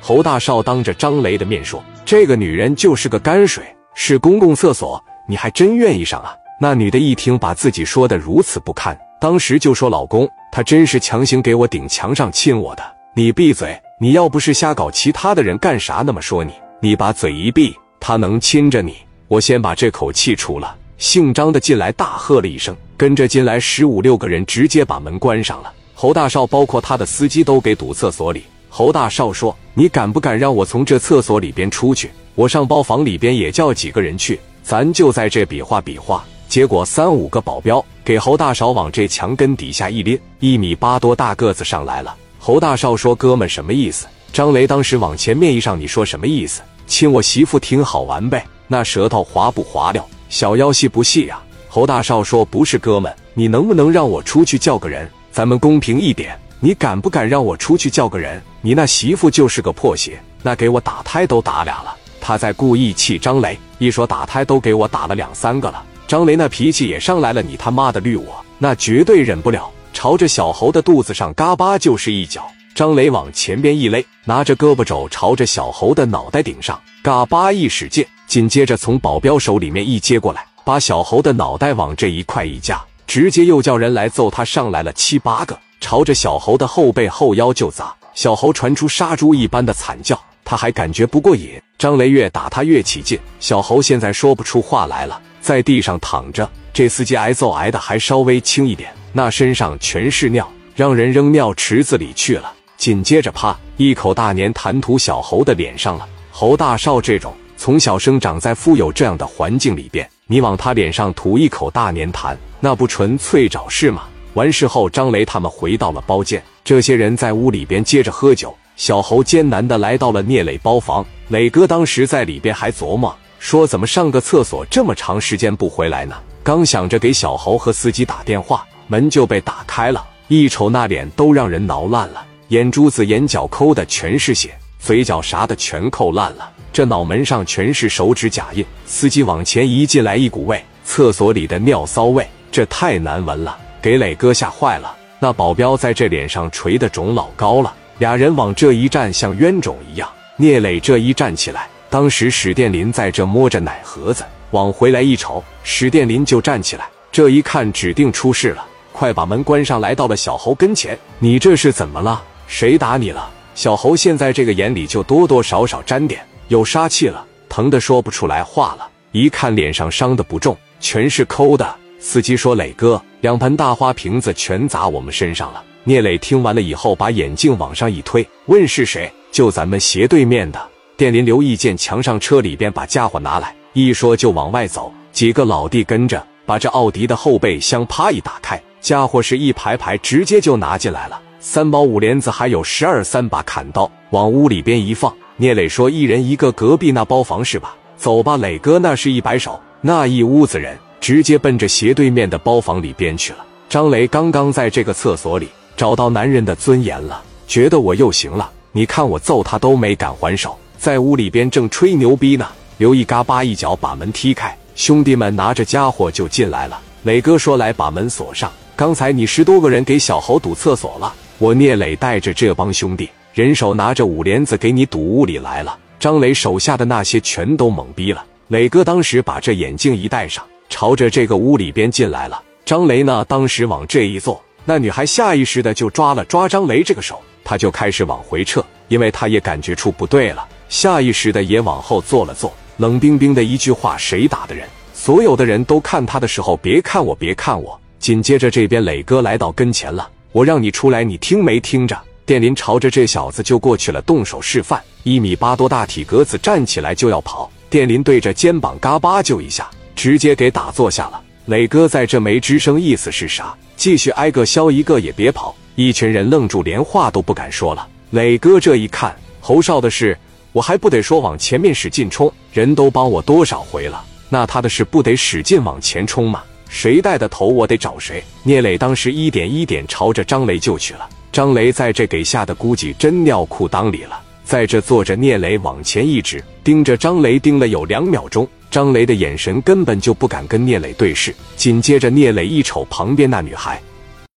侯大少当着张雷的面说：“这个女人就是个泔水，是公共厕所，你还真愿意上啊？”那女的一听，把自己说的如此不堪，当时就说：“老公，他真是强行给我顶墙上亲我的。”你闭嘴！你要不是瞎搞，其他的人干啥那么说你？你把嘴一闭，他能亲着你？我先把这口气出了。姓张的进来大喝了一声，跟着进来十五六个人，直接把门关上了。侯大少包括他的司机都给堵厕所里。侯大少说：“你敢不敢让我从这厕所里边出去？我上包房里边也叫几个人去，咱就在这比划比划。”结果三五个保镖给侯大少往这墙根底下一拎，一米八多大个子上来了。侯大少说：“哥们，什么意思？”张雷当时往前面一上，你说什么意思？亲我媳妇挺好玩呗？那舌头滑不滑溜？小腰细不细呀？侯大少说：“不是，哥们，你能不能让我出去叫个人？咱们公平一点。你敢不敢让我出去叫个人？你那媳妇就是个破鞋，那给我打胎都打俩了。他在故意气张雷，一说打胎都给我打了两三个了。张雷那脾气也上来了，你他妈的绿我，那绝对忍不了。”朝着小猴的肚子上嘎巴就是一脚，张雷往前边一勒，拿着胳膊肘朝着小猴的脑袋顶上嘎巴一使劲，紧接着从保镖手里面一接过来，把小猴的脑袋往这一块一架，直接又叫人来揍他，上来了七八个，朝着小猴的后背后腰就砸。小猴传出杀猪一般的惨叫，他还感觉不过瘾。张雷越打他越起劲，小猴现在说不出话来了，在地上躺着。这司机挨揍挨的还稍微轻一点。那身上全是尿，让人扔尿池子里去了。紧接着，啪，一口大粘痰吐小猴的脸上了。侯大少这种从小生长在富有这样的环境里边，你往他脸上吐一口大粘痰，那不纯粹找事吗？完事后，张雷他们回到了包间，这些人在屋里边接着喝酒。小侯艰难的来到了聂磊包房，磊哥当时在里边还琢磨说，怎么上个厕所这么长时间不回来呢？刚想着给小侯和司机打电话。门就被打开了，一瞅那脸都让人挠烂了，眼珠子、眼角抠的全是血，嘴角啥的全扣烂了，这脑门上全是手指甲印。司机往前一进来，一股味，厕所里的尿骚味，这太难闻了，给磊哥吓坏了。那保镖在这脸上捶的肿老高了，俩人往这一站，像冤种一样。聂磊这一站起来，当时史殿林在这摸着奶盒子，往回来一瞅，史殿林就站起来，这一看指定出事了。快把门关上！来到了小猴跟前，你这是怎么了？谁打你了？小猴现在这个眼里就多多少少沾点有杀气了，疼的说不出来话了。一看脸上伤的不重，全是抠的。司机说：“磊哥，两盆大花瓶子全砸我们身上了。”聂磊听完了以后，把眼镜往上一推，问：“是谁？”就咱们斜对面的。店林刘义见墙上车里边把家伙拿来，一说就往外走，几个老弟跟着，把这奥迪的后备箱啪一打开。家伙是一排排，直接就拿进来了。三包五连子，还有十二三把砍刀，往屋里边一放。聂磊说：“一人一个，隔壁那包房是吧？走吧，磊哥。”那是一摆手，那一屋子人直接奔着斜对面的包房里边去了。张雷刚刚在这个厕所里找到男人的尊严了，觉得我又行了。你看我揍他都没敢还手，在屋里边正吹牛逼呢。刘毅嘎巴一脚把门踢开，兄弟们拿着家伙就进来了。磊哥说：“来，把门锁上。”刚才你十多个人给小猴堵厕所了，我聂磊带着这帮兄弟，人手拿着五帘子给你堵屋里来了。张磊手下的那些全都懵逼了。磊哥当时把这眼镜一戴上，朝着这个屋里边进来了。张雷呢，当时往这一坐，那女孩下意识的就抓了抓张雷这个手，他就开始往回撤，因为他也感觉出不对了，下意识的也往后坐了坐。冷冰冰的一句话：“谁打的人？”所有的人都看他的时候，别看我，别看我。紧接着，这边磊哥来到跟前了。我让你出来，你听没听着？电林朝着这小子就过去了，动手示范。一米八多大体格子，站起来就要跑。电林对着肩膀嘎巴就一下，直接给打坐下了。磊哥在这没吱声，意思是啥？继续挨个削一个，也别跑。一群人愣住，连话都不敢说了。磊哥这一看，侯少的事，我还不得说往前面使劲冲？人都帮我多少回了，那他的事不得使劲往前冲吗？谁带的头，我得找谁。聂磊当时一点一点朝着张雷就去了。张雷在这给吓得估计真尿裤裆里了，在这坐着。聂磊往前一指，盯着张雷盯了有两秒钟。张雷的眼神根本就不敢跟聂磊对视。紧接着，聂磊一瞅旁边那女孩，